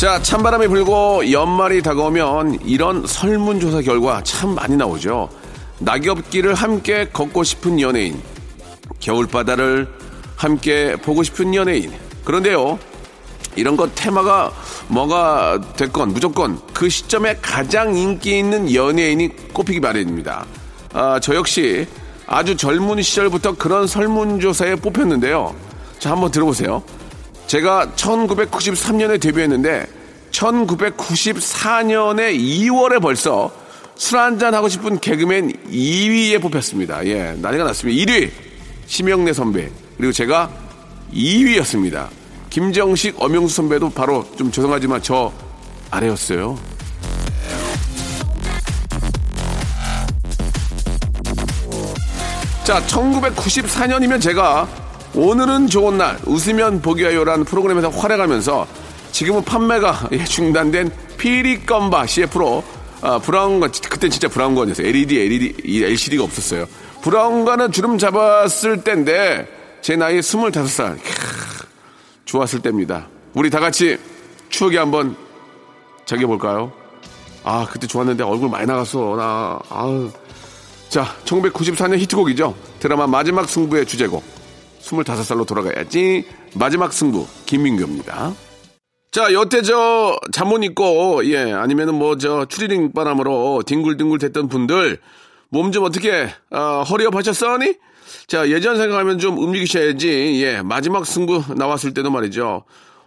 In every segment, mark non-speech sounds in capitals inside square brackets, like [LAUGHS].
자 찬바람이 불고 연말이 다가오면 이런 설문조사 결과 참 많이 나오죠 낙엽길을 함께 걷고 싶은 연예인 겨울바다를 함께 보고 싶은 연예인 그런데요 이런 것 테마가 뭐가 됐건 무조건 그 시점에 가장 인기 있는 연예인이 꼽히기 마련입니다. 아, 저 역시 아주 젊은 시절부터 그런 설문조사에 뽑혔는데요. 자, 한번 들어보세요. 제가 1993년에 데뷔했는데 1994년에 2월에 벌써 술 한잔 하고 싶은 개그맨 2위에 뽑혔습니다. 예, 난리가 났습니다. 1위 심영래 선배 그리고 제가 2위였습니다. 김정식, 엄영수 선배도 바로 좀 죄송하지만 저 아래였어요. 자, 1994년이면 제가 오늘은 좋은 날, 웃으면 보기와요라는 프로그램에서 활약하면서 지금은 판매가 예, 중단된 피리껌바 CF로 아, 브라운관, 그때 진짜 브라운관이었어요. LED, LED, LCD가 없었어요. 브라운관은 주름 잡았을 때인데 제 나이 25살. 좋았을 때입니다. 우리 다 같이 추억에 한번 자겨 볼까요? 아, 그때 좋았는데 얼굴 많이 나갔어. 나, 아우. 자, 1994년 히트곡이죠. 드라마 마지막 승부의 주제곡. 25살로 돌아가야지. 마지막 승부. 김민규입니다. 자, 여태 저, 잠못 입고, 예, 아니면은 뭐, 저, 추리닝 바람으로 뒹굴뒹굴 됐던 분들, 몸 좀 어떻게, 어, 허리업 하셨어니? 자, 예전 생각하면 좀 움직이셔야지, 예, 마지막 승부 나왔을 때도 말이죠.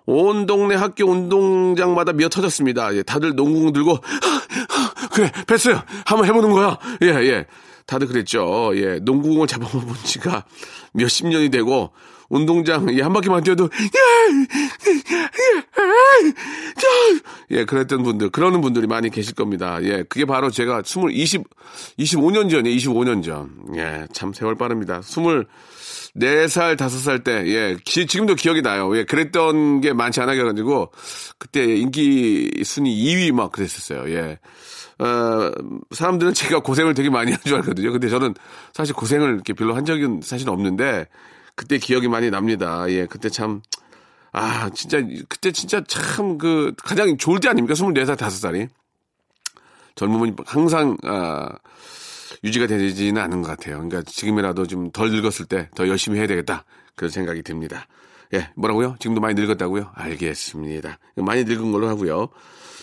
온 동네 학교 운동장마다 미어 터졌습니다. 예, 다들 농구공 들고, [LAUGHS] 그래, 패스! 한번 해보는 거야. 예, 예. 다들 그랬죠. 예, 농구공을 잡아본 지가 몇십 년이 되고, 운동장, 예, 한 바퀴만 뛰어도, 예, 그랬던 분들, 그러는 분들이 많이 계실 겁니다. 예, 그게 바로 제가 20, 20, 25년 전이에요, 25년 전. 예, 참 세월 빠릅니다. 24살, 5살 때, 예, 기, 지금도 기억이 나요. 예, 그랬던 게 많지 않아 가지고, 그때 인기 순위 2위 막 그랬었어요. 예. 어, 사람들은 제가 고생을 되게 많이 한 줄 알거든요. 근데 저는 사실 고생을 이렇게 별로 한 적은 사실 없는데, 그때 기억이 많이 납니다. 예, 그때 참, 아, 진짜, 그때 진짜 참 그, 가장 좋을 때 아닙니까? 24살, 5살이. 젊음은 항상, 아, 유지가 되지는 않은 것 같아요. 그러니까 지금이라도 좀 덜 늙었을 때 더 열심히 해야 되겠다. 그런 생각이 듭니다. 예, 뭐라고요? 지금도 많이 늙었다고요? 알겠습니다. 많이 늙은 걸로 하고요.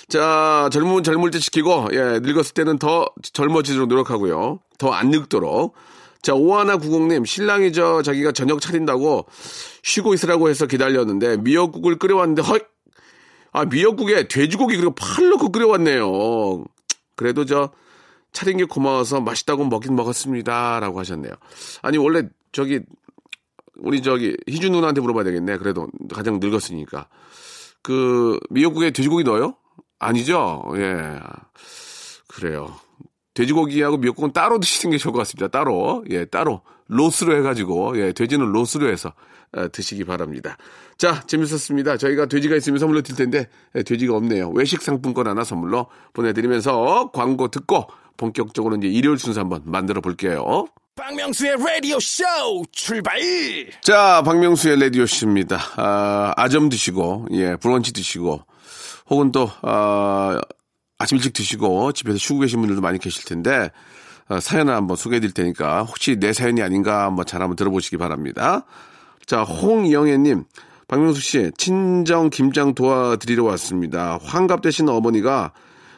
자, 젊으면 젊을 때 지키고, 예, 늙었을 때는 더 젊어지도록 노력하고요. 더 안 늙도록. 자, 오하나 구공님, 신랑이 저 자기가 저녁 차린다고 쉬고 있으라고 해서 기다렸는데 미역국을 끓여왔는데 헐, 아 미역국에 돼지고기 그리고 팔 넣고 끓여왔네요. 그래도 저 차린 게 고마워서 맛있다고 먹긴 먹었습니다 라고 하셨네요. 아니 원래 저기 우리 저기 희준 누나한테 물어봐야 되겠네. 그래도 가장 늙었으니까 그 미역국에 돼지고기 넣어요? 아니죠? 예, 그래요. 돼지고기하고 미역국은 따로 드시는 게 좋을 것 같습니다. 따로. 예, 따로. 로스로 해가지고, 예, 돼지는 로스로 해서 에, 드시기 바랍니다. 자, 재밌었습니다. 저희가 돼지가 있으면 선물로 드릴 텐데, 예, 돼지가 없네요. 외식 상품권 하나 선물로 보내드리면서 광고 듣고 본격적으로 이제 일요일 순서 한번 만들어 볼게요. 박명수의 라디오 쇼 출발! 자, 박명수의 라디오씨입니다. 아, 아점 드시고, 예, 브런치 드시고, 혹은 또, 아, 아침 일찍 드시고 집에서 쉬고 계신 분들도 많이 계실 텐데 어, 사연을 한번 소개해 드릴 테니까 혹시 내 사연이 아닌가 한번 잘 한번 들어보시기 바랍니다. 자, 홍영애님, 박명수 씨, 친정 김장 도와드리러 왔습니다. 환갑 되신 어머니가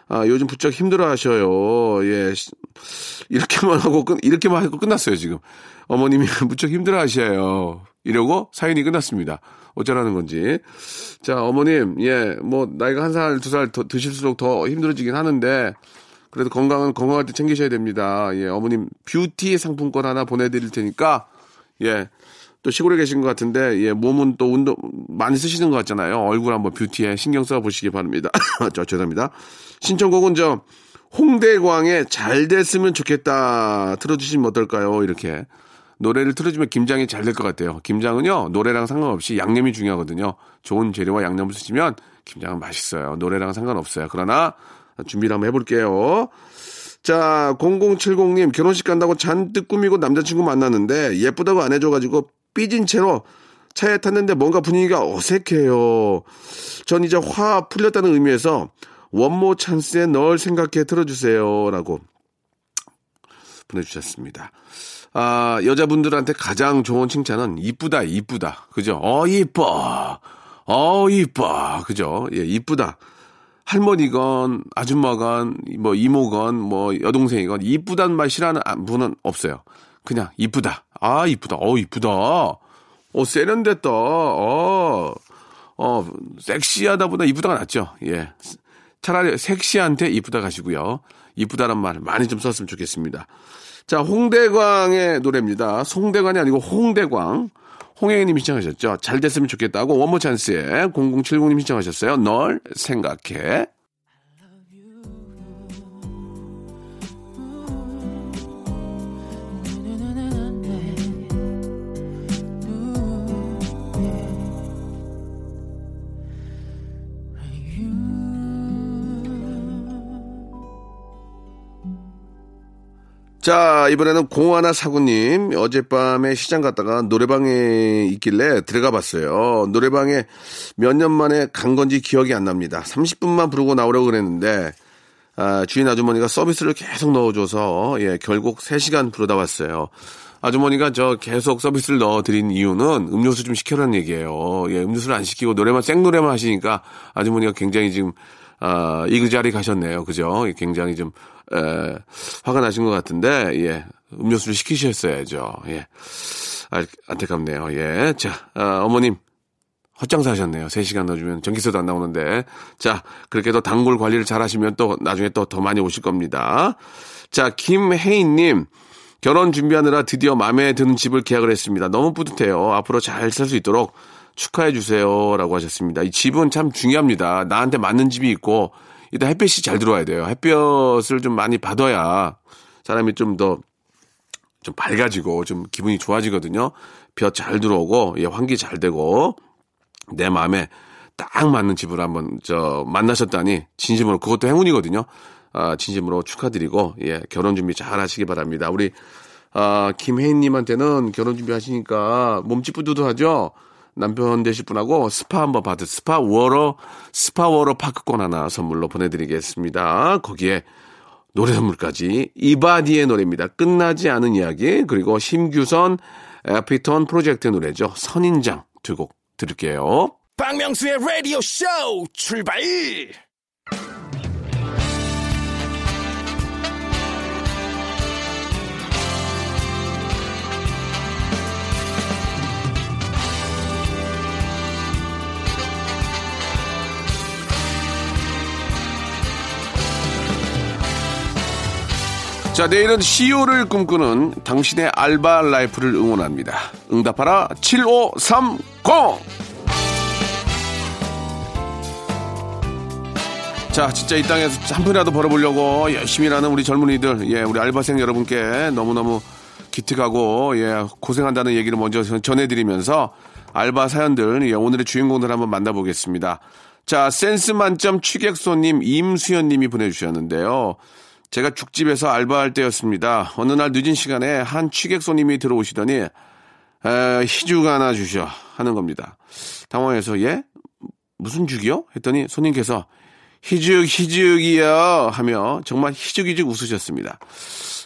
아, 요즘 부쩍 힘들어 하셔요. 예. 이렇게만 하고, 끝, 이렇게만 하고 끝났어요, 지금. 어머님이 [LAUGHS] 무척 힘들어 하셔요. 이러고 사연이 끝났습니다. 어쩌라는 건지. 자, 어머님, 예, 뭐, 나이가 한 살, 두살더 드실수록 더 힘들어지긴 하는데, 그래도 건강은 건강할 때 챙기셔야 됩니다. 예, 어머님, 뷰티 상품권 하나 보내드릴 테니까, 예, 또 시골에 계신 것 같은데, 예, 몸은 또 운동 많이 쓰시는 것 같잖아요. 얼굴 한번 뷰티에 신경 써 보시기 바랍니다. [LAUGHS] 저, 죄송합니다. 신청곡은 저, 홍대광의 잘 됐으면 좋겠다 틀어주시면 어떨까요? 이렇게. 노래를 틀어주면 김장이 잘 될 것 같아요. 김장은요, 노래랑 상관없이 양념이 중요하거든요. 좋은 재료와 양념을 쓰시면 김장은 맛있어요. 노래랑 상관없어요. 그러나 준비를 한번 해볼게요. 자, 0070님, 결혼식 간다고 잔뜩 꾸미고 남자친구 만났는데 예쁘다고 안 해줘가지고 삐진 채로 차에 탔는데 뭔가 분위기가 어색해요. 전 이제 화 풀렸다는 의미에서 원모 찬스에 널 생각해 들어주세요. 라고 보내주셨습니다. 아, 여자분들한테 가장 좋은 칭찬은 이쁘다, 이쁘다. 그죠? 어, 이뻐. 어, 이뻐. 그죠? 예, 이쁘다. 할머니건, 아줌마건, 뭐, 이모건, 뭐, 여동생이건, 이쁘단 말 싫어하는 분은 없어요. 그냥, 이쁘다. 아, 이쁘다. 어, 이쁘다. 어, 세련됐다. 어, 어, 섹시하다보다 이쁘다가 낫죠. 예. 차라리 섹시한테 이쁘다 가시고요. 이쁘다란 말 많이 좀 썼으면 좋겠습니다. 자, 홍대광의 노래입니다. 송대광이 아니고 홍대광. 홍혜님이 신청하셨죠. 잘 됐으면 좋겠다고 원모 찬스에 0070님 신청하셨어요. 널 생각해. 자, 이번에는 공하나 사구님. 어젯밤에 시장 갔다가 노래방에 있길래 들어가 봤어요. 노래방에 몇 년 만에 간 건지 기억이 안 납니다. 30분만 부르고 나오려고 그랬는데, 아, 주인 아주머니가 서비스를 계속 넣어줘서, 예, 결국 3시간 부르다 왔어요. 아주머니가 저 계속 서비스를 넣어드린 이유는 음료수 좀 시켜라는 얘기예요. 예, 음료수를 안 시키고 노래만, 생노래만 하시니까 아주머니가 굉장히 지금, 아, 이그자리 가셨네요. 그죠? 굉장히 좀 에, 화가 나신 것 같은데, 예. 음료수를 시키셨어야죠. 예. 아, 안타깝네요. 예. 자, 아, 어머님. 헛장사 하셨네요. 3시간 넣어주면 전기세도 안 나오는데. 자, 그렇게 도 단골 관리를 잘 하시면 또 나중에 또 더 많이 오실 겁니다. 자, 김혜인님. 결혼 준비하느라 드디어 마음에 드는 집을 계약을 했습니다. 너무 뿌듯해요. 앞으로 잘 살 수 있도록 축하해 주세요. 라고 하셨습니다. 이 집은 참 중요합니다. 나한테 맞는 집이 있고, 일단 햇빛이 잘 들어와야 돼요. 햇볕을 좀 많이 받아야 사람이 좀 더 좀 밝아지고 좀 기분이 좋아지거든요. 볕 잘 들어오고 예, 환기 잘 되고 내 마음에 딱 맞는 집을 한번 저 만나셨다니 진심으로 그것도 행운이거든요. 아, 진심으로 축하드리고 예, 결혼 준비 잘 하시기 바랍니다. 우리 아, 김혜인 님한테는 결혼 준비 하시니까 몸 찌뿌듯하죠? 남편 되실 분하고 스파 한번 받을 스파 water 스파 water park권 하나 선물로 보내드리겠습니다. 거기에 노래 선물까지 이바디의 노래입니다. 끝나지 않은 이야기 그리고 심규선 에피톤 프로젝트 노래죠. 선인장 두 곡 들을게요. 박명수의 라디오 쇼 출발! 자, 내일은 CEO를 꿈꾸는 당신의 알바 라이프를 응원합니다. 응답하라 7530! 자, 진짜 이 땅에서 한 푼이라도 벌어보려고 열심히 일하는 우리 젊은이들, 예, 우리 알바생 여러분께 너무너무 기특하고, 예, 고생한다는 얘기를 먼저 전해드리면서 알바 사연들, 예, 오늘의 주인공들 한번 만나보겠습니다. 자, 센스 만점 취객손님 임수연님이 보내주셨는데요. 제가 죽집에서 알바할 때였습니다. 어느 날 늦은 시간에 한 취객 손님이 들어오시더니 에, 희죽 하나 주셔 하는 겁니다. 당황해서 예? 무슨 죽이요? 했더니 손님께서 희죽 희죽이요 하며 정말 희죽희죽 웃으셨습니다.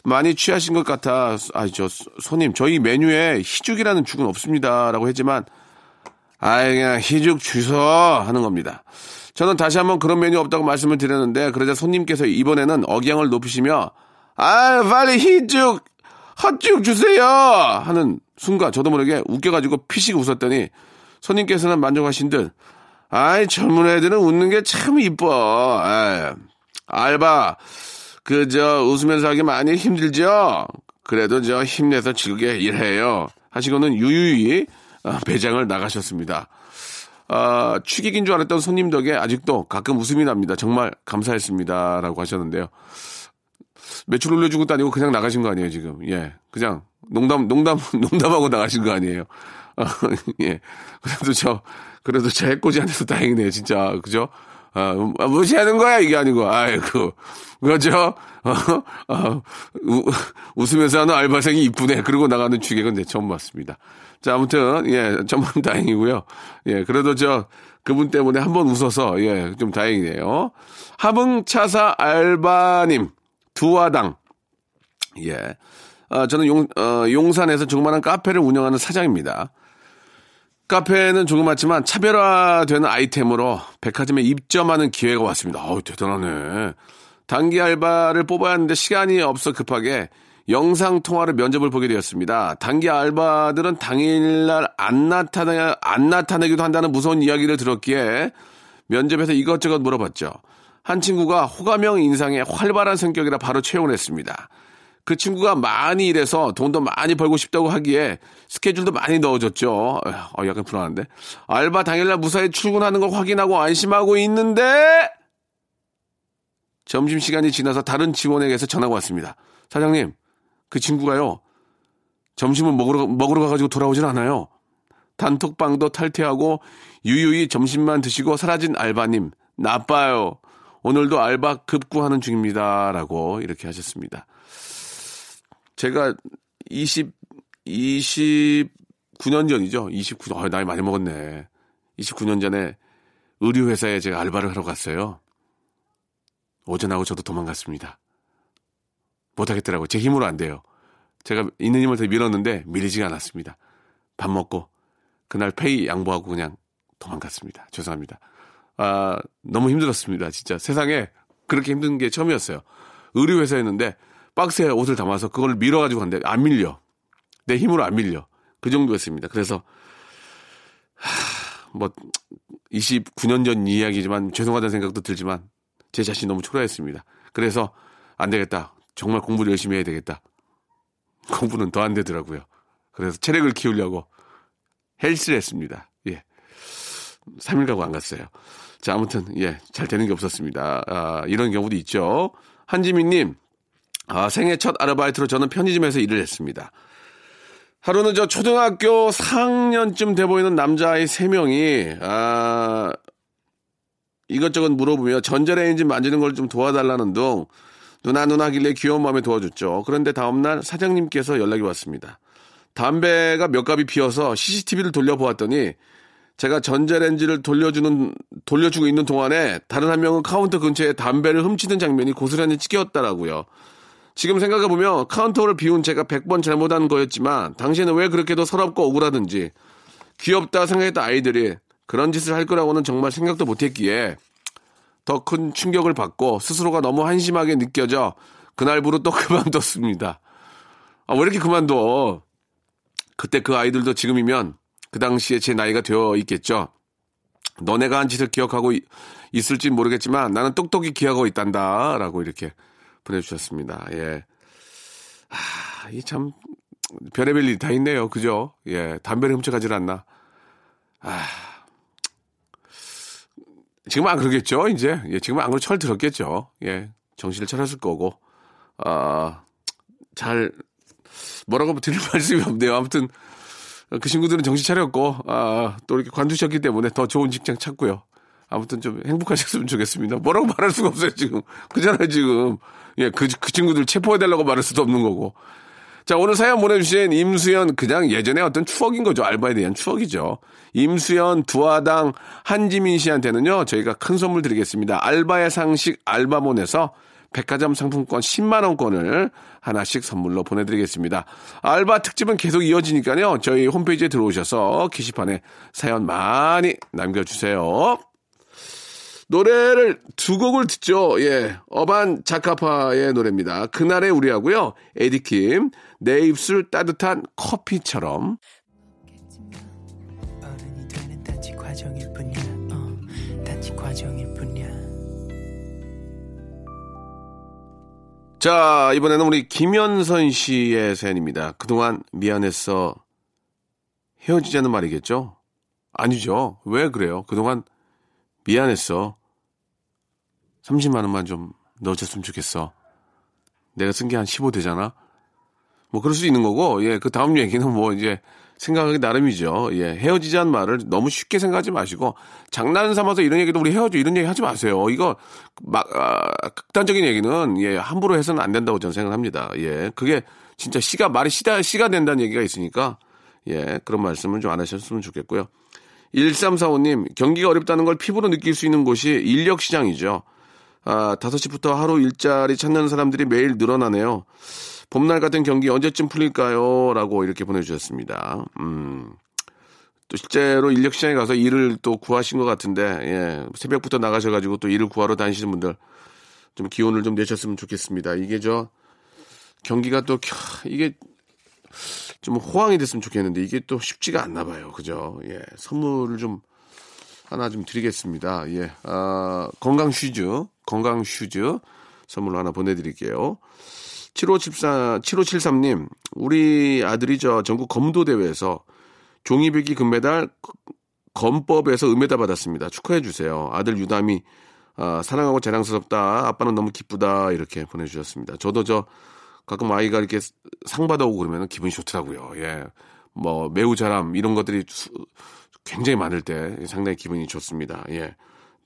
많이 취하신 것 같아 아저 손님 저희 메뉴에 희죽이라는 죽은 없습니다라고 했지만 아 그냥 희죽 주소 하는 겁니다. 저는 다시 한번 그런 메뉴 없다고 말씀을 드렸는데 그러자 손님께서 이번에는 억양을 높이시며 아 빨리 희죽 헛죽 주세요! 하는 순간 저도 모르게 웃겨가지고 피식 웃었더니 손님께서는 만족하신 듯 아이 젊은 애들은 웃는 게 참 이뻐. 아이, 알바 그 저 웃으면서 하기 많이 힘들죠? 그래도 저 힘내서 즐겁게 일해요. 하시고는 유유히 아, 배장을 나가셨습니다. 아, 취객인 줄 알았던 손님 덕에 아직도 가끔 웃음이 납니다. 정말 감사했습니다. 라고 하셨는데요. 매출 올려준 것도 아니고 그냥 나가신 거 아니에요, 지금. 예. 그냥 농담, 농담, [LAUGHS] 농담하고 나가신 거 아니에요. 아, [LAUGHS] 예. 그래도 저, 그래도 저 해코지 안 해서 다행이네요, 진짜. 그죠? 아, 아, 무시하는 거야? 이게 아니고. 아이고. 그죠? 어, 어, 우, 웃으면서 하는 알바생이 이쁘네. 그러고 나가는 취객은 내 처음 봤습니다. 자, 아무튼, 예, 정말 다행이고요. 예, 그래도 저, 그분 때문에 한번 웃어서, 예, 좀 다행이네요. 하흥차사 알바님, 두화당. 예. 아, 저는 용, 어, 용산에서 조그마한 카페를 운영하는 사장입니다. 카페는 조그맣지만 차별화되는 아이템으로 백화점에 입점하는 기회가 왔습니다. 어우, 대단하네. 단기 알바를 뽑아야 하는데 시간이 없어 급하게 영상 통화로 면접을 보게 되었습니다. 단기 알바들은 당일날 안 나타나 안 나타내기도 한다는 무서운 이야기를 들었기에 면접에서 이것저것 물어봤죠. 한 친구가 호감형 인상에 활발한 성격이라 바로 채용을 했습니다. 그 친구가 많이 일해서 돈도 많이 벌고 싶다고 하기에 스케줄도 많이 넣어줬죠. 어, 약간 불안한데. 알바 당일날 무사히 출근하는 걸 확인하고 안심하고 있는데 점심시간이 지나서 다른 직원에게서 전화가 왔습니다. 사장님, 그 친구가요. 점심을 먹으러, 먹으러 가가지고 돌아오질 않아요. 단톡방도 탈퇴하고 유유히 점심만 드시고 사라진 알바님, 나빠요. 오늘도 알바 급구하는 중입니다. 라고 이렇게 하셨습니다. 제가 20, 29년 전이죠. 29년, 아, 나이 많이 먹었네. 29년 전에 의류회사에 제가 알바를 하러 갔어요. 오전하고 저도 도망갔습니다. 못하겠더라고요. 제 힘으로 안 돼요. 제가 있는 더 밀었는데 밀리지가 않았습니다. 밥 먹고 그날 페이 양보하고 그냥 도망갔습니다. 죄송합니다. 아, 너무 힘들었습니다. 진짜 세상에 그렇게 힘든 게 처음이었어요. 의류회사였는데 박스에 옷을 담아서 그걸 밀어가지고 갔는데 안 밀려. 내 힘으로 안 밀려. 그 정도였습니다. 그래서 하, 뭐 29년 전 이야기지만 죄송하다는 생각도 들지만 제 자신이 너무 초라했습니다. 그래서 안 되겠다. 정말 공부를 열심히 해야 되겠다. 공부는 더 안 되더라고요. 그래서 체력을 키우려고 헬스를 했습니다. 예. 3일 가고 안 갔어요. 자, 아무튼, 예, 잘 되는 게 없었습니다. 아, 이런 경우도 있죠. 한지민님, 아, 생애 첫 아르바이트로 저는 편의점에서 일을 했습니다. 하루는 저 초등학교 4학년쯤 돼 보이는 남자아이 3명이, 아, 이것저것 물어보며 전자레인지 만지는 걸 좀 도와달라는 둥, 누나 누나길래 귀여운 마음에 도와줬죠. 그런데 다음날 사장님께서 연락이 왔습니다. 담배가 몇 갑이 피어서 CCTV를 돌려보았더니 제가 전자레인지를 돌려주는 돌려주고 있는 동안에 다른 한 명은 카운터 근처에 담배를 훔치는 장면이 고스란히 찍혔더라고요. 지금 생각해 보면 카운터를 비운 제가 100번 잘못한 거였지만 당시엔 왜 그렇게도 서럽고 억울하던지 귀엽다 생각했던 아이들이 그런 짓을 할 거라고는 정말 생각도 못했기에 더 큰 충격을 받고 스스로가 너무 한심하게 느껴져 그날부로 또 [LAUGHS] 그만뒀습니다. 아, 왜 이렇게 그만둬? 그때 그 아이들도 지금이면 그 당시에 제 나이가 되어 있겠죠. 너네가 한 짓을 기억하고 있을지 모르겠지만 나는 똑똑히 기억하고 있단다. 라고 이렇게 보내주셨습니다. 예. 아, 이 참 별의별 일이 다 있네요. 그죠? 예. 담배를 훔쳐가질 않나. 아. 지금 안 그러겠죠, 이제. 예, 지금 안 그러 철 들었겠죠. 예, 정신을 차렸을 거고. 아, 잘, 뭐라고 드릴 말씀이 없네요. 아무튼, 그 친구들은 정신 차렸고, 아, 또 이렇게 관두셨기 때문에 더 좋은 직장 찾고요. 아무튼 좀 행복하셨으면 좋겠습니다. 뭐라고 말할 수가 없어요, 지금. 그잖아요, 지금. 예, 그, 그 친구들 체포해달라고 말할 수도 없는 거고. 자, 오늘 사연 보내주신 임수연, 그냥 예전에 어떤 추억인 거죠. 알바에 대한 추억이죠. 임수연, 두아당, 한지민 씨한테는요, 저희가 큰 선물 드리겠습니다. 알바의 상식 알바몬에서 백화점 상품권 10만원권을 하나씩 선물로 보내드리겠습니다. 알바 특집은 계속 이어지니까요, 저희 홈페이지에 들어오셔서 게시판에 사연 많이 남겨주세요. 노래를 두 곡을 듣죠. 예. 어반 자카파의 노래입니다. 그날의 우리하고요. 에디킴, 내 입술 따뜻한 커피처럼. 자, 이번에는 우리 김현선 씨의 사연입니다. 그동안 미안했어. 헤어지자는 말이겠죠? 아니죠. 왜 그래요? 그동안 미안했어. 30만 원만 좀 넣어줬으면 좋겠어. 내가 쓴 게 한 15 되잖아? 뭐 그럴 수 있는 거고, 예, 그 다음 얘기는 뭐 이제 생각하기 나름이죠. 예, 헤어지자는 말을 너무 쉽게 생각하지 마시고, 장난 삼아서 이런 얘기도 우리 헤어져 이런 얘기 하지 마세요. 이거 막, 아, 극단적인 얘기는 예, 함부로 해서는 안 된다고 저는 생각합니다. 예, 그게 진짜 시가, 말이 시다, 시가 된다는 얘기가 있으니까, 예, 그런 말씀은 좀 안 하셨으면 좋겠고요. 1345님, 경기가 어렵다는 걸 피부로 느낄 수 있는 곳이 인력시장이죠. 아, 5시부터 하루 일자리 찾는 사람들이 매일 늘어나네요. 봄날 같은 경기 언제쯤 풀릴까요? 라고 이렇게 보내주셨습니다. 음. 또 실제로 인력시장에 가서 일을 또 구하신 것 같은데, 예. 새벽부터 나가셔가지고 또 일을 구하러 다니시는 분들 좀 기운을 좀 내셨으면 좋겠습니다. 이게 저, 경기가 또, 이게 좀 호황이 됐으면 좋겠는데 이게 또 쉽지가 않나 봐요. 그죠? 예. 선물을 좀 하나 좀 드리겠습니다. 예. 아, 건강 슈즈, 건강 슈즈 선물로 하나 보내드릴게요. 7574, 7573님, 우리 아들이 저 전국 검도 대회에서 종이배기 금메달, 검법에서 은메달 받았습니다. 축하해 주세요. 아들 유담이 아, 사랑하고 자랑스럽다. 아빠는 너무 기쁘다. 이렇게 보내주셨습니다. 저도 저 가끔 아이가 이렇게 상 받아오고 그러면 기분이 좋더라고요. 예. 뭐 매우 잘함 이런 것들이 수, 굉장히 많을 때 상당히 기분이 좋습니다. 예.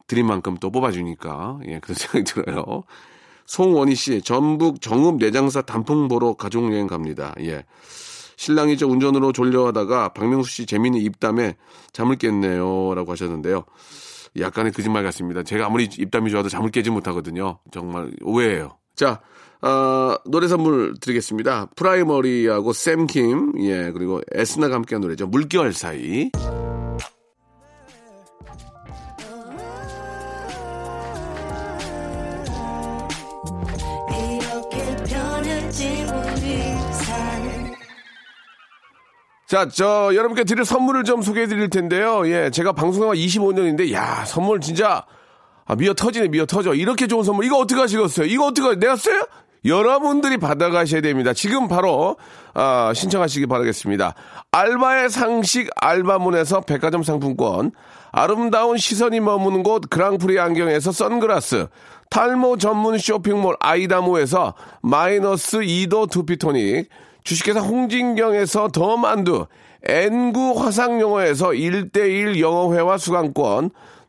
드린 만큼 또 뽑아주니까 예 그런 [LAUGHS] 생각이 들어요. 송원희 씨 전북 정읍 내장사 단풍 보러 가족 여행 갑니다. 예. 신랑이 저 운전으로 졸려하다가 박명수 씨 재미있는 입담에 잠을 깼네요 라고 하셨는데요. 약간의 거짓말 같습니다. 제가 아무리 입담이 좋아도 잠을 깨지 못하거든요. 정말 오해예요. 자, 어, 노래 선물 드리겠습니다. 프라이머리하고 샘킴, 예, 그리고 에스나가 함께한 노래죠. 물결 사이. 자, 저, 여러분께 드릴 선물을 좀 소개해 드릴 텐데요. 예, 제가 방송한 25년인데, 야, 선물 진짜, 아, 미어 터지네, 미어 터져. 이렇게 좋은 선물, 이거 어떻게 하시겠어요? 이거 어떻게, 내가 써요? 여러분들이 받아가셔야 됩니다. 지금 바로, 아, 신청하시기 바라겠습니다. 알바의 상식 알바문에서 백화점 상품권, 아름다운 시선이 머무는 곳 그랑프리 안경에서 선글라스, 탈모 전문 쇼핑몰 아이다모에서 마이너스 2도 두피토닉, 주식회사 홍진경에서 더 만두, N구 화상영어에서 1대1 영어회화 수강권,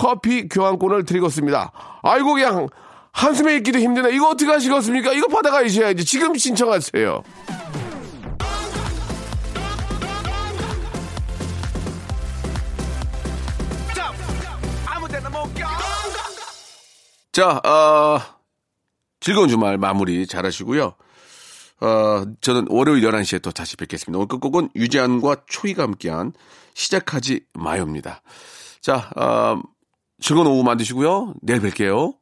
커피 교환권을 드리겠습니다. 아이고 그냥 한숨에 읽기도 힘드네. 이거 어떻게 하시겠습니까? 이거 받아가셔야지. 지금 신청하세요. 자, 어, 즐거운 주말 마무리 잘 하시고요. 어, 저는 월요일 11시에 또 다시 뵙겠습니다. 오늘 끝곡은 유재한과 초이가 함께한 시작하지 마요입니다. 자, 어, 즐거운 오후 만드시고요. 내일 뵐게요.